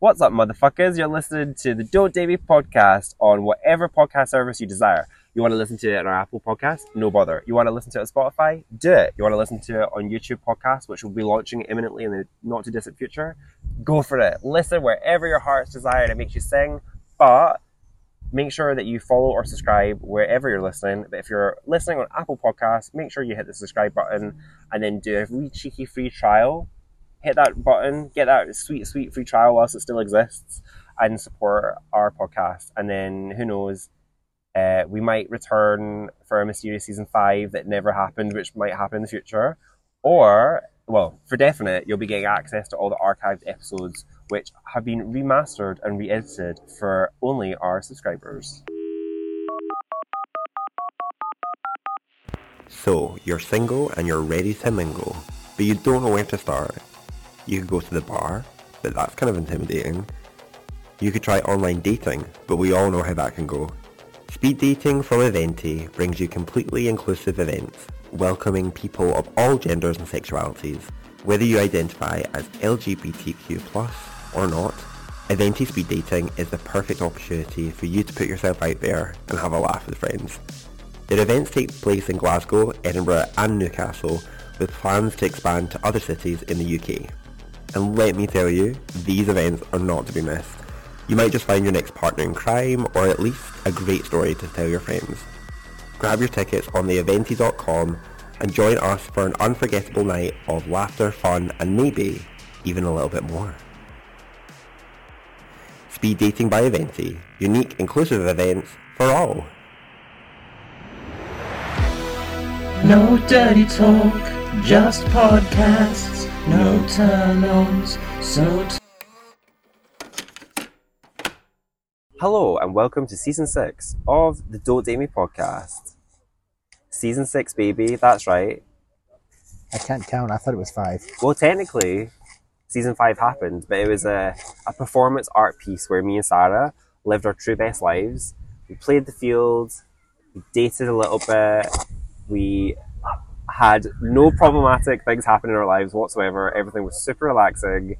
What's up, motherfuckers? You're listening to the Don't Date Me podcast on whatever podcast service you desire. You want to listen to it on our Apple podcast? No bother. You want to listen to it on Spotify? Do it. You want to listen to it on YouTube podcast, which will be launching imminently in the not too distant future? Go for it. Listen wherever your heart's desire and it makes you sing, but make sure that you follow or subscribe wherever you're listening. But if you're listening on Apple Podcasts, make sure you hit the subscribe button and then do a wee cheeky free trial hit that button, get that sweet, sweet free trial whilst it still exists, and support our podcast. And then who knows, uh, we might return for a mysterious season five that never happened, which might happen in the future. Or, well, for definite, you'll be getting access to all the archived episodes, which have been remastered and re edited for only our subscribers. So, you're single and you're ready to mingle, but you don't know where to start. You could go to the bar, but that's kind of intimidating. You could try online dating, but we all know how that can go. Speed dating from Eventi brings you completely inclusive events, welcoming people of all genders and sexualities. Whether you identify as LGBTQ+, or not, Eventi Speed Dating is the perfect opportunity for you to put yourself out there and have a laugh with friends. Their events take place in Glasgow, Edinburgh and Newcastle with plans to expand to other cities in the UK. And let me tell you, these events are not to be missed. You might just find your next partner in crime or at least a great story to tell your friends. Grab your tickets on theeventi.com and join us for an unforgettable night of laughter, fun and maybe even a little bit more. Speed Dating by Eventi. Unique, inclusive events for all. No dirty talk, just podcasts. No turn-ons, so t- Hello and welcome to season six of the Don't Date Me podcast. Season six, baby, that's right. I can't count. I thought it was five. Well, technically, season five happened, but it was a, a performance art piece where me and Sarah lived our true best lives. We played the field, we dated a little bit, we had no problematic things happen in our lives whatsoever. Everything was super relaxing,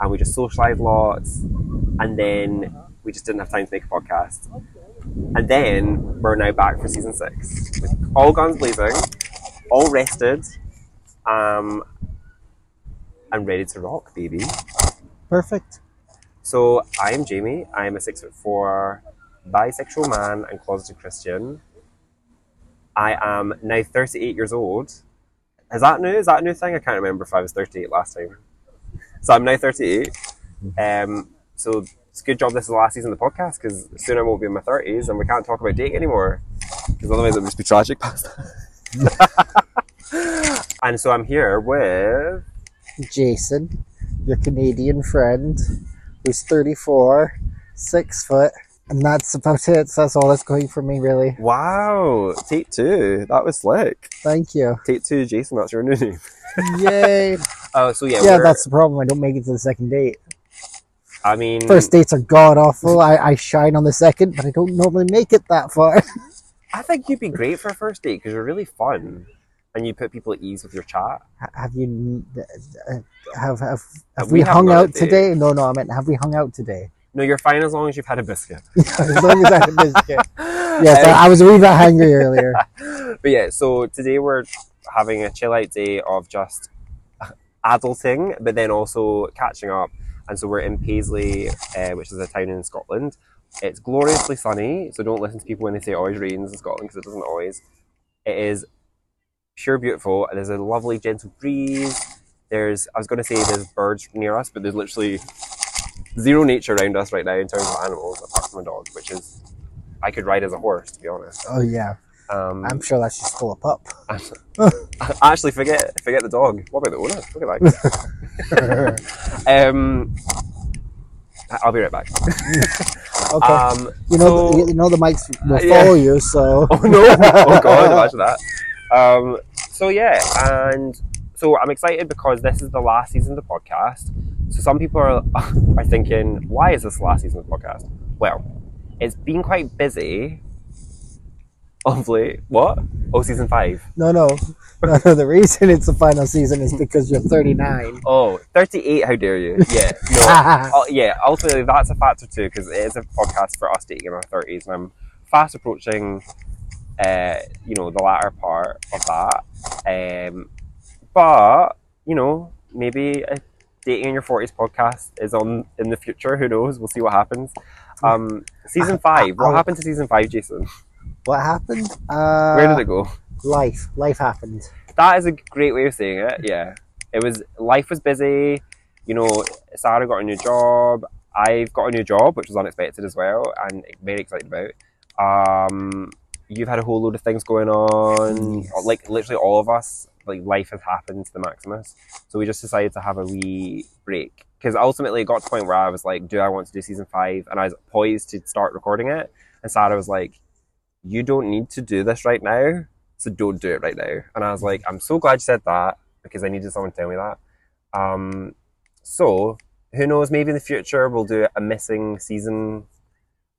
and we just socialized lots. And then we just didn't have time to make a podcast. And then we're now back for season six, with all guns blazing, all rested, um, and ready to rock, baby. Perfect. So I'm Jamie. I'm a six foot four bisexual man and closeted Christian. I am now 38 years old. Is that new? Is that a new thing? I can't remember if I was 38 last time. So I'm now 38. Um, so it's a good job this is the last season of the podcast because soon I won't be in my 30s and we can't talk about dating anymore because otherwise it would just be tragic past And so I'm here with Jason, your Canadian friend, who's 34, six foot, and that's about it. So that's all that's going for me, really. wow, take two. That was slick. Thank you. Take two, Jason. That's your new name. Yay. Oh, so yeah, yeah, we're- that's the problem. I don't make it to the second date. I mean, First dates are god awful. I, I shine on the second, but I don't normally make it that far. I think you'd be great for a first date because you're really fun and you put people at ease with your chat. Have you uh, have have, have we we, hung gone on a out today? No, no, I meant have we hung out today? No, you're fine as long as you've had a biscuit. as long as I had a biscuit. Yes, I, I was a wee bit hungry earlier. but yeah, so today we're having a chill out day of just adulting, but then also catching up. And so we're in Paisley, uh, which is a town in Scotland. It's gloriously sunny, so don't listen to people when they say it always rains in Scotland because it doesn't always. It is pure beautiful. There's a lovely gentle breeze. There's, I was going to say there's birds near us, but there's literally zero nature around us right now in terms of animals, apart from a dog, which is, I could ride as a horse, to be honest. Oh yeah, Um, I'm sure that's just full of pup. Actually, forget forget the dog. What about the owner? Look at that. um, I'll be right back. Okay. Um, you know, so- the, you know the mics will yeah. follow you, so oh no! Oh god! Imagine that. Um, so yeah, and so I'm excited because this is the last season of the podcast. So some people are are thinking, why is this the last season of the podcast? Well, it's been quite busy Lovely. What? Oh, season five. No, no, no, no. The reason it's the final season is because you're 39. Oh, 38, how dare you? Yeah, no. Oh, yeah, ultimately that's a factor too because it is a podcast for us dating in our 30s and I'm fast approaching, uh, you know, the latter part of that. Um, but, you know, maybe a dating in your 40s podcast is on in the future. Who knows? We'll see what happens. Um, season five. What happened to season five, Jason? What happened? Uh, Where did it go? Life. Life happened. That is a great way of saying it. Yeah, it was. Life was busy. You know, Sarah got a new job. I've got a new job, which was unexpected as well, and very excited about. Um, you've had a whole load of things going on. Yes. Like literally all of us, like life has happened to the Maximus. So we just decided to have a wee break because ultimately it got to the point where I was like, "Do I want to do season five? And I was poised to start recording it, and Sarah was like, "You don't need to do this right now." so don't do it right now. And I was like, I'm so glad you said that because I needed someone to tell me that. Um, so who knows? Maybe in the future we'll do a missing season,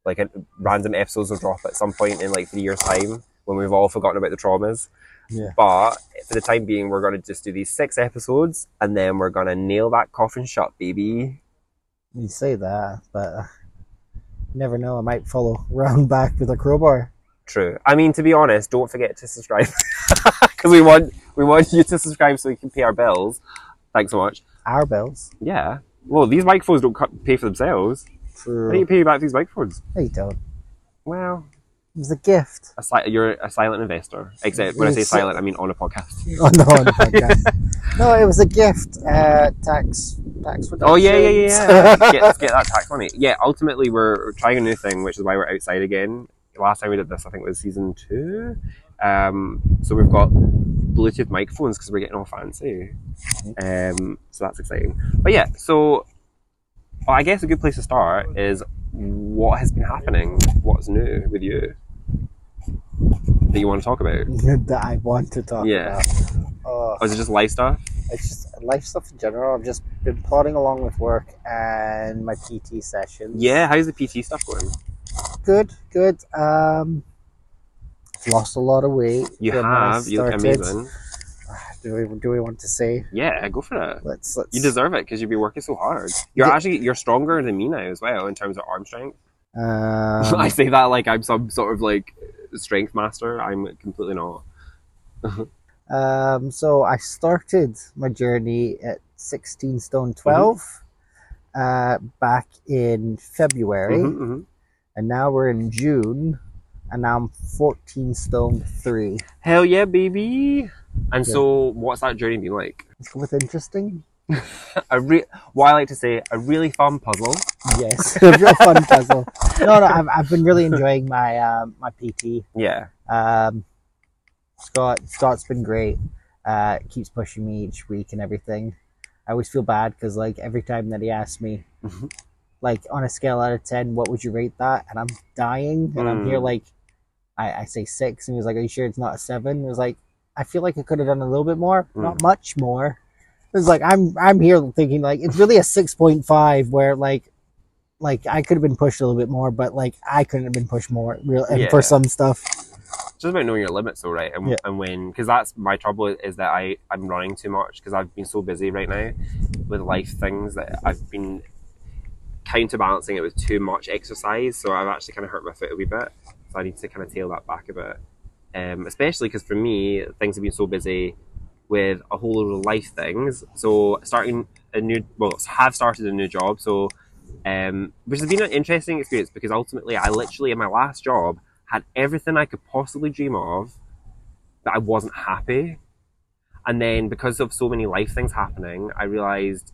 like a random episodes will drop at some point in like three years' time when we've all forgotten about the traumas. Yeah. But for the time being, we're going to just do these six episodes and then we're going to nail that coffin shut, baby. You say that, but uh, you never know. I might follow round back with a crowbar. True. I mean, to be honest, don't forget to subscribe because we want we want you to subscribe so we can pay our bills. Thanks so much. Our bills. Yeah. Well, these microphones don't pay for themselves. How do you True. pay back these microphones? No, you don't. Well, It was a gift. a si- you're a silent investor. Except when I say silent, I mean on a podcast. Oh no, on the podcast. no, it was a gift. Uh, tax, tax reduction. Oh yeah, yeah, yeah. get, let's get that tax money. Yeah. Ultimately, we're we're trying a new thing, which is why we're outside again. Last time we did this, I think it was season two. Um, so we've got Bluetooth microphones because we're getting all fancy. Um, so that's exciting. But yeah, so well, I guess a good place to start is what has been happening. What's new with you that you want to talk about? that I want to talk Yeah. about. Oh, Or is it just life stuff? it's just life stuff in general. I've just been plodding along with work and my PT sessions. Yeah. How's the PT stuff going? good, good. Um, lost a lot of weight. You have. You look amazing. Do we do we want to say? Yeah, go for it. Let's let's. You deserve it because you've been working so hard. You're Yeah. actually you're stronger than me now as well in terms of arm strength. Um, I say that like I'm some sort of like strength master. I'm completely not. Um, so I started my journey at 16 stone 12 uh, back in February, Mhm, mhm. and now we're in June, and now I'm 14 stone 3. Hell yeah, baby! And Yeah. so, what's that journey been like? Go with interesting. A re- what I like to say, a really fun puzzle. Yes, a real fun puzzle. No, no, I've, I've been really enjoying my um, my PT. Yeah, Um, Scott Scott's been great. Uh, keeps pushing me each week and everything. I always feel bad because like every time that he asks me, Mhm. like on a scale out of ten, what would you rate that? And I'm dying, and I'm here Mm. like, I, I say six, and he was like, "Are you sure it's not a 7? It was like, I feel like I could have done a little bit more, not much more. It was like I'm I'm here thinking like it's really a six point five where like. Like I could have been pushed a little bit more, but like I couldn't have been pushed more. Real and Yeah. for some stuff, it's just about knowing your limits, though, right? And, Yeah. and when, because that's my trouble is that I I'm running too much because I've been so busy right now with life things that I've been counterbalancing it with too much exercise. So I've actually kind of hurt my foot a wee bit. So I need to kind of tail that back a bit. Um, especially because for me, things have been so busy with a whole load of life things. So starting a new, well, have started a new job. So, um, which has been an interesting experience because ultimately, I literally in my last job had everything I could possibly dream of, but I wasn't happy. And then because of so many life things happening, I realized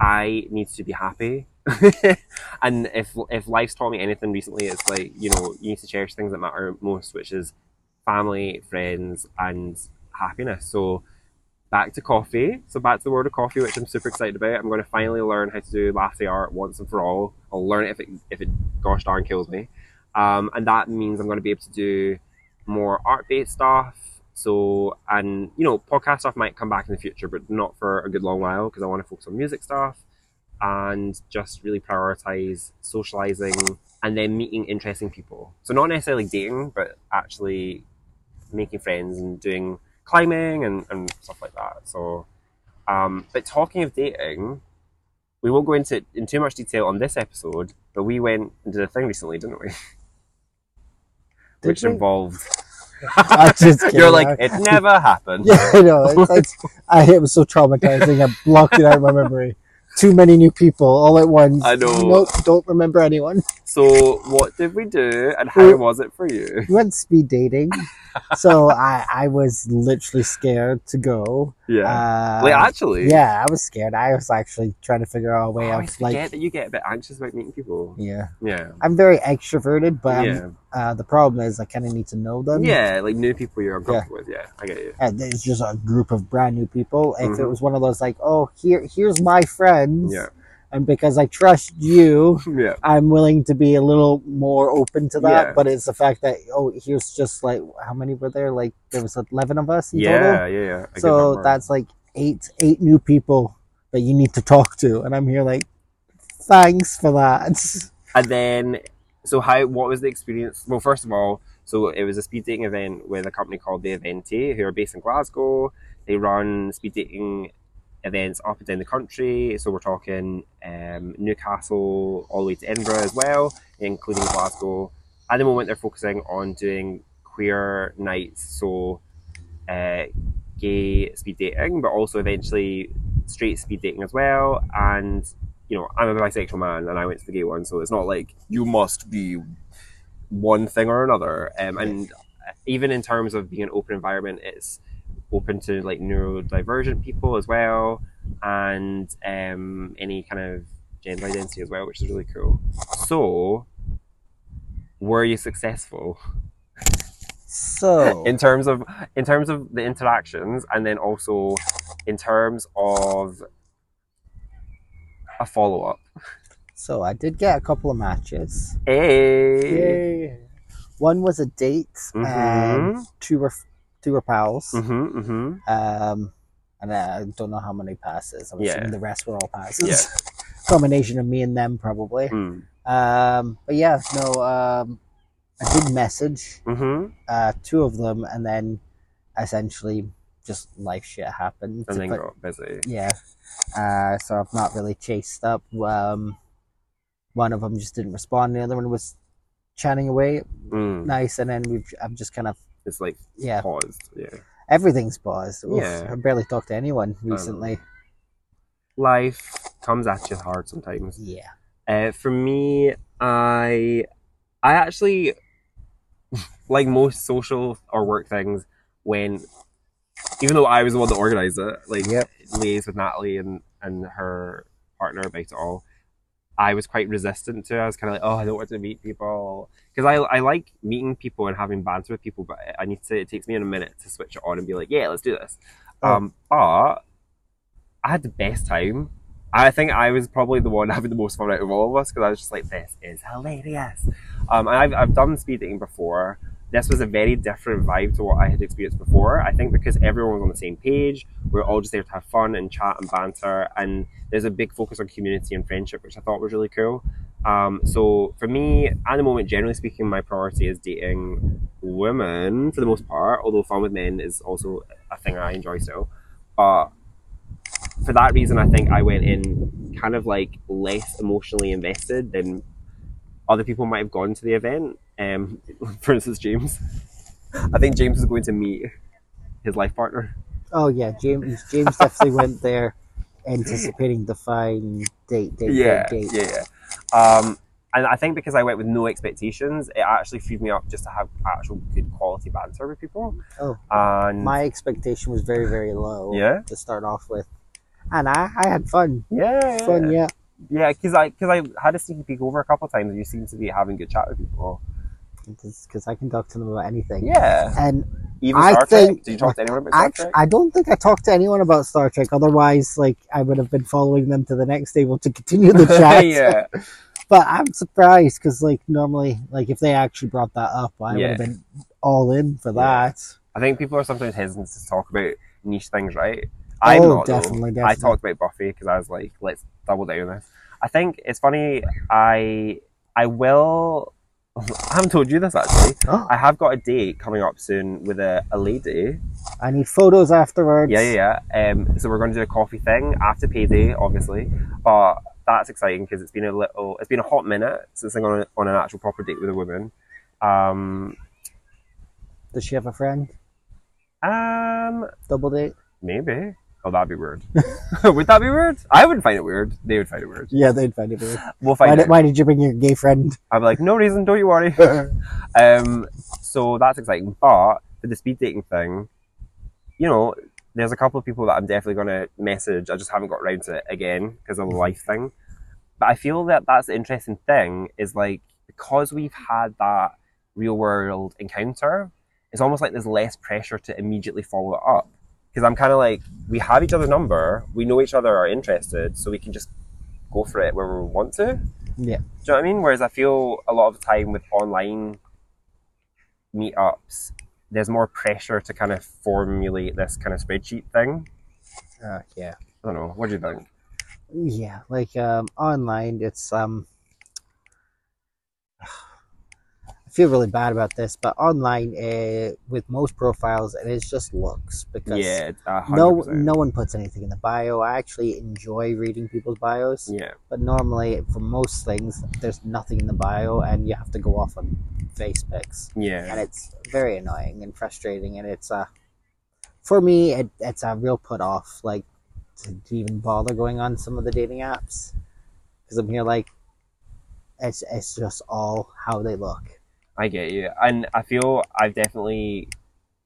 I need to be happy. and if if life's taught me anything recently, it's like you know you need to cherish things that matter most, which is family, friends, and happiness. So back to coffee. So back to the world of coffee, which I'm super excited about. I'm going to finally learn how to do latte art once and for all. I'll learn it if it if it gosh darn kills me, um, and that means I'm going to be able to do more art based stuff. So and you know podcast stuff might come back in the future, but not for a good long while because I want to focus on music stuff. and just really prioritize socializing and then meeting interesting people. So not necessarily dating, but actually making friends and doing climbing and, and stuff like that. So, um, but talking of dating, we won't go into it in too much detail on this episode, but we went and did a thing recently, didn't we? Did Which we? involved. You're like, it never happened. Yeah, I know. It's, it's, I, it was so traumatizing. I blocked it out of my memory. Too many new people all at once. I know. Nope, don't remember anyone. So, what did we do, and how was it for you? We went speed dating, so I I was literally scared to go. Yeah. Uh, Wait, actually, yeah, I was scared. I was actually trying to figure out a way out. I of like, that you get a bit anxious about meeting people. yeah. Yeah. I'm very extroverted, but yeah. I'm, uh, the problem is I kind of need to know them. yeah, like new people you're uncomfortable with. Yeah, I get you. and it's just a group of brand new people. If it Mhm. was one of those like, oh, here, here's my friends, Yeah. and because I trust you, Yeah. I'm willing to be a little more open to that. Yeah. But it's the fact that oh, here's just like how many were there? Like there was eleven of us in Yeah, total. yeah, yeah. So that's like eight, eight new people that you need to talk to, and I'm here like, thanks for that. And then, so how? What was the experience? Well, first of all, so it was a speed dating event with a company called The Eventi, who are based in Glasgow. They run speed dating events up and down the country. So we're talking um, Newcastle all the way to Edinburgh as well, including Glasgow. At the moment, they're focusing on doing queer nights, so uh, gay speed dating, but also eventually straight speed dating as well. And you know, I'm a bisexual man and I went to the gay one, so it's not like you must be one thing or another. Um, and even in terms of being an open environment, it's open to like neurodivergent people as well, and um, any kind of gender identity as well, which is really cool. So, were you successful So in terms of in terms of the interactions, and then also in terms of a follow up? so I did get a couple of matches. Hey. One was a date, and Mhm. two were two were pals. Mhm. Mhm. Um, and I don't know how many passes. I'm Yeah. assuming the rest were all passes. Yeah. Combination of me and them, probably. Mm. Um, but yeah, no. Um, I did message Mhm. uh, two of them, and then essentially just life shit happened. And then put- got busy. yeah. Uh, so I've not really chased up. Um, one of them just didn't respond. The other one was chatting away, Mm. nice, and then we've I've just kind of It's like yeah, paused. Yeah. everything's paused. Oof, Yeah. I barely talked to anyone recently. Life comes at you hard sometimes. Yeah, Uh, for me, I I actually like most social or work things when even though I was the one that organized it, like Yep. liaised with Natalie and and her partner about it all. I was quite resistant to it. I was kind of like, oh, I don't want to meet people because I I like meeting people and having banter with people, but I need to. It takes me in a minute to switch it on and be like, yeah, let's do this. Oh. Um, but I had the best time. I think I was probably the one having the most fun out of all of us because I was just like, this is hilarious. Um, and I've, I've done speed dating before. This was a very different vibe to what I had experienced before. I think because everyone was on the same page, we are all just there to have fun and chat and banter. And there's a big focus on community and friendship, which I thought was really cool. Um, so for me, at the moment, generally speaking, my priority is dating women for the most part, although fun with men is also a thing I enjoy still. But for that reason, I think I went in kind of like less emotionally invested than other people might have gone to the event. Um, for instance, James. I think James is going to meet his life partner. Oh yeah, James. James definitely went there anticipating the fine date, date, yeah, date, yeah, yeah. Um, and I think because I went with no expectations, it actually freed me up just to have actual good quality banter with people. Oh. and My expectation was very, very low. Yeah? To start off with, and I, I had fun. yeah, Fun, yeah. yeah, because I because I had a sneaky peek over a couple of times, and you seem to be having good chat with people. Because I can talk to them about anything. Yeah, And even I Star think- Trek. Did you talk to anyone about Star Trek? I don't think I talked to anyone about Star Trek. Otherwise, like I would have been following them to the next table to continue the chat. yeah, But I'm surprised because, like, normally, like if they actually brought that up, I would have been all in for Yeah. that. I think people are sometimes hesitant to talk about niche things, right? I'm Oh, not. though. definitely, I talked about Buffy because I was like, let's double down on this. I think it's funny. I I will. I haven't told you this actually. Oh, I have got a date coming up soon with a, a lady. I need photos afterwards. Yeah, yeah, yeah. Um, so we're going to do a coffee thing after payday, obviously. But that's exciting because it's been a little, it's been a hot minute since I'm on, on an actual proper date with a woman. Um, Does she have a friend? um, Double date? maybe. Oh, that'd be weird. would that be weird? I wouldn't find it weird. They would find it weird. Yeah, they'd find it weird. We'll find did, out. why did you bring your gay friend? I'm like, no reason, don't you worry. um, so that's exciting. But for the speed dating thing, you know, there's a couple of people that I'm definitely going to message. I just haven't got around to it again because of the life thing. But I feel that that's the interesting thing is like, because we've had that real world encounter, it's almost like there's less pressure to immediately follow it up. Because I'm kind of like, we have each other's number, we know each other are interested, so we can just go for it where we want to. Yeah. Do you know what I mean? Whereas I feel a lot of the time with online meetups, there's more pressure to kind of formulate this kind of spreadsheet thing. Uh, yeah. I don't know. What do you think? Yeah, like um, online, it's um. I feel really bad about this, but online, uh, with most profiles, it is just looks because Yeah, no no one puts anything in the bio. I actually enjoy reading people's bios, Yeah, but normally for most things, there's nothing in the bio, and you have to go off on face pics, Yeah, and it's very annoying and frustrating. And it's uh, for me, it, it's a real put off, like to, to even bother going on some of the dating apps, because I'm here like, it's it's just all how they look. I get you, and I feel I've definitely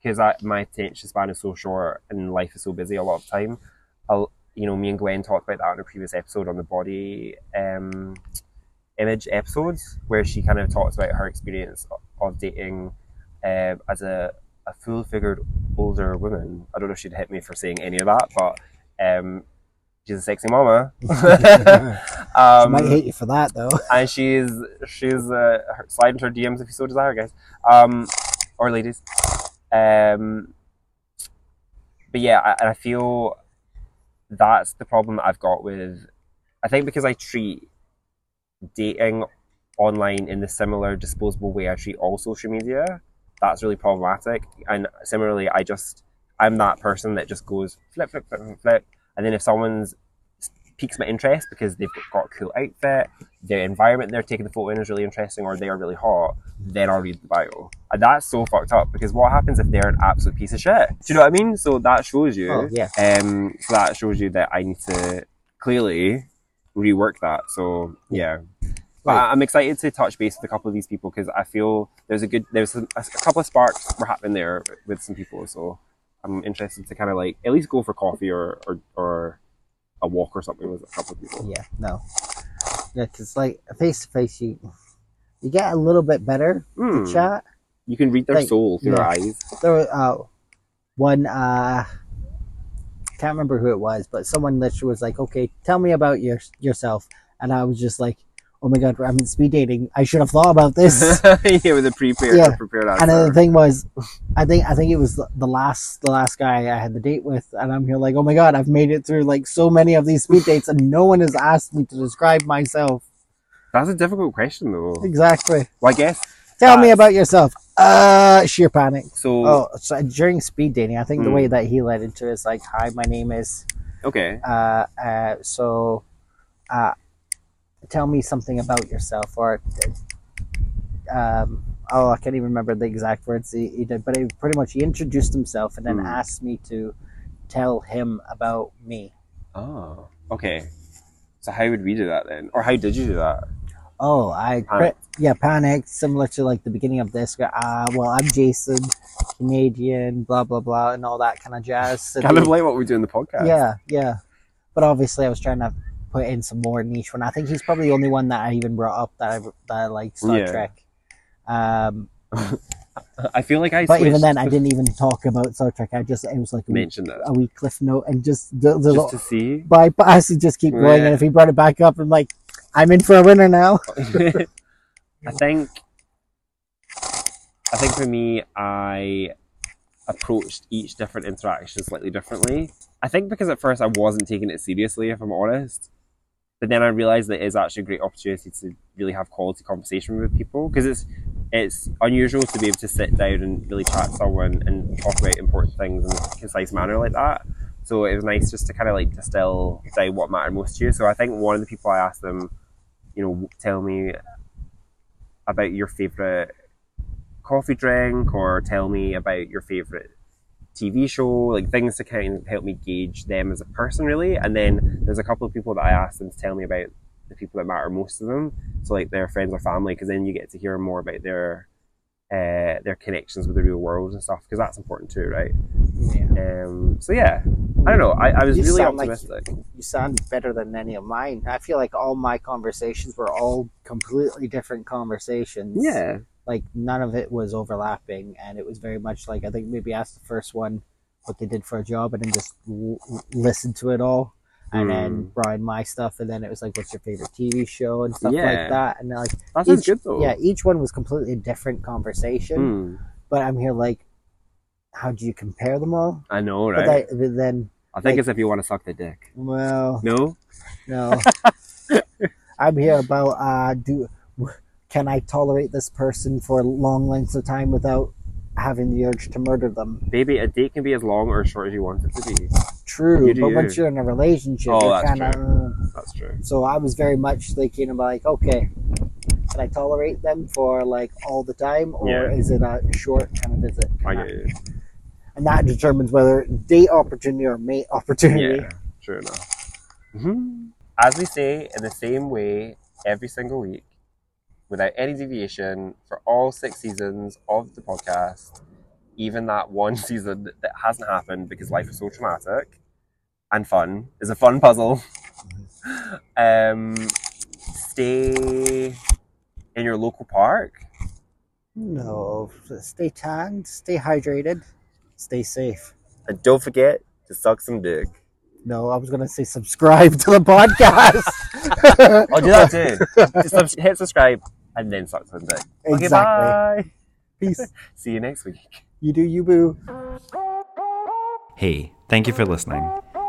because my attention span is so short and life is so busy a lot of time. I'll, you know, me and Gwen talked about that in a previous episode on the body um, image episodes, where she kind of talks about her experience of dating um, as a, a full-figured older woman. I don't know if she'd hit me for saying any of that, but um, she's a sexy mama. I um, might hate you for that though. and she's she's uh, slide into her DMs if you so desire, guys, um, or ladies. Um, but yeah, I, and I feel that's the problem that I've got with. I think because I treat dating online in the similar disposable way I treat all social media, that's really problematic. And similarly, I just I'm that person that just goes flip, flip, flip, flip, flip, and then if someone's piques my interest because they've got a cool outfit, the environment they're taking the photo in is really interesting, or they are really hot, then I'll read the bio. And that's so fucked up because what happens if they're an absolute piece of shit? Do you know what I mean? So that shows you. Oh yeah. Um, so that shows you that I need to clearly rework that. So yeah. But Right. I'm excited to touch base with a couple of these people because I feel there's a good there's some, a couple of sparks were happening there with some people. So I'm interested to kind of like at least go for coffee or or, or a walk or something with a couple of people. Yeah, no. Yeah, because like face to face, you you get a little bit better to chat. You can read their Like, soul through their eyes. There was uh, one uh, can't remember who it was, but someone literally was like, "Okay, tell me about your yourself," and I was just like, "Oh my god, I'm in speed dating. I should have thought about this." yeah, with a prepared Yeah. prepared and then the thing was, I think I think it was the- the last the last guy I had the date with, and I'm here like, "Oh my god, I've made it through like so many of these speed dates, and no one has asked me to describe myself." That's a difficult question though. Exactly. Well, I guess Tell me about yourself. Uh, sheer panic. so. Oh, so during speed dating, I think the Mm. way that he led into it is like, "Hi, my name is." Okay. Uh, uh, so, uh, tell me something about yourself, or, um, oh, I can't even remember the exact words he, he did, but he pretty much he introduced himself and then Mm. asked me to tell him about me. Oh. Okay. So how would we do that then, or how did you do that? Oh, I Panic. yeah, panicked, similar to like the beginning of this. Ah, well, I'm Jason, Canadian, blah blah blah, and all that kind of jazz. Kind of like what we do in the podcast. Yeah, yeah. But obviously, I was trying to put in some more niche one. I think he's probably the only one that I even brought up that I, that I like Star Yeah. Trek. Um, I feel like I. but even then, I didn't even talk about Star Trek. I just it was like a wee, mention that a wee cliff note and just the, the just to see. But I, and just keep going. Yeah. And if he brought it back up, I'm like, I'm in for a winner now. I think. I think for me, I approached each different interaction slightly differently. I think because at first I wasn't taking it seriously, if I'm honest. But then I realized that it is actually a great opportunity to really have quality conversation with people because it's it's unusual to be able to sit down and really chat to someone and talk about important things in a concise manner like that. So it was nice just to kind of like distill down what mattered most to you. So I think one of the people I asked them, you know, tell me about your favorite coffee drink or tell me about your favorite TV show, like things to kind of help me gauge them as a person, really. And then there's a couple of people that I asked them to tell me about the people that matter most to them, so like their friends or family, because then you get to hear more about their uh, their connections with the real world and stuff, because that's important too, right? Yeah. Um, so yeah, I don't know. I, I was You really sound like- optimistic. You sound better than any of mine. I feel like all my conversations were all completely different conversations. yeah, Like none of it was overlapping, and it was very much like I think maybe ask the first one what they did for a job, and then just l- listen to it all, and then Mm. brought in my stuff, and then it was like, "What's your favorite TV show?" and stuff Yeah. like that, and like that each, good though. yeah, each one was completely a different conversation. Hmm. But I'm here like, how do you compare them all? I know, But, right? I, but then, I think like- it's if you want to suck the dick. well, No, No. I'm here about uh do can I tolerate this person for long lengths of time without having the urge to murder them? baby, a date can be as long or as short as you want it to be. True, You but you. once you're in a relationship, Oh, that's kind of That's true. so I was very much thinking about like, okay, can I tolerate them for like all the time, or Yeah. is it a short kind of visit? I get you. And that determines whether date opportunity or mate opportunity. Yeah, true enough. hmm As we say, in the same way, every single week, without any deviation, for all six seasons of the podcast, even that one season that hasn't happened because life is so traumatic and fun is a fun puzzle. um, stay in your local park. No, stay tanned, stay hydrated, stay safe. And don't forget to suck some dick. No, I was gonna say subscribe to the podcast. I'll do that too. Just hit subscribe and then start some dick. Okay, Exactly. bye. Peace. See you next week. You do you boo. Hey, thank you for listening.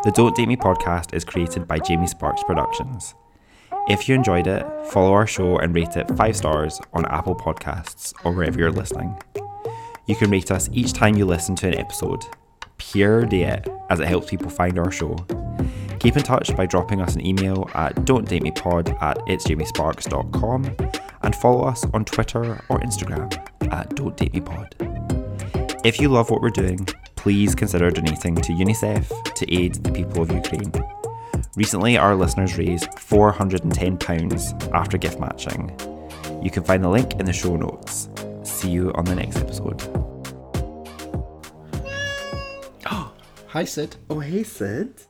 The Don't Date Me podcast is created by Jamie Sparks Productions. If you enjoyed it, follow our show and rate it 5 stars on Apple Podcasts or wherever you're listening. You can rate us each time you listen to an episode. Pure it, as it helps people find our show. Keep in touch by dropping us an email at don'tdatemepod at itsjamiesparks.com and follow us on Twitter or Instagram at don'tdatemepod. If you love what we're doing, please consider donating to UNICEF to aid the people of Ukraine. Recently, our listeners raised £410 after gift matching. You can find the link in the show notes. See you on the next episode. Hi, Sid. Oh, hey, Sid.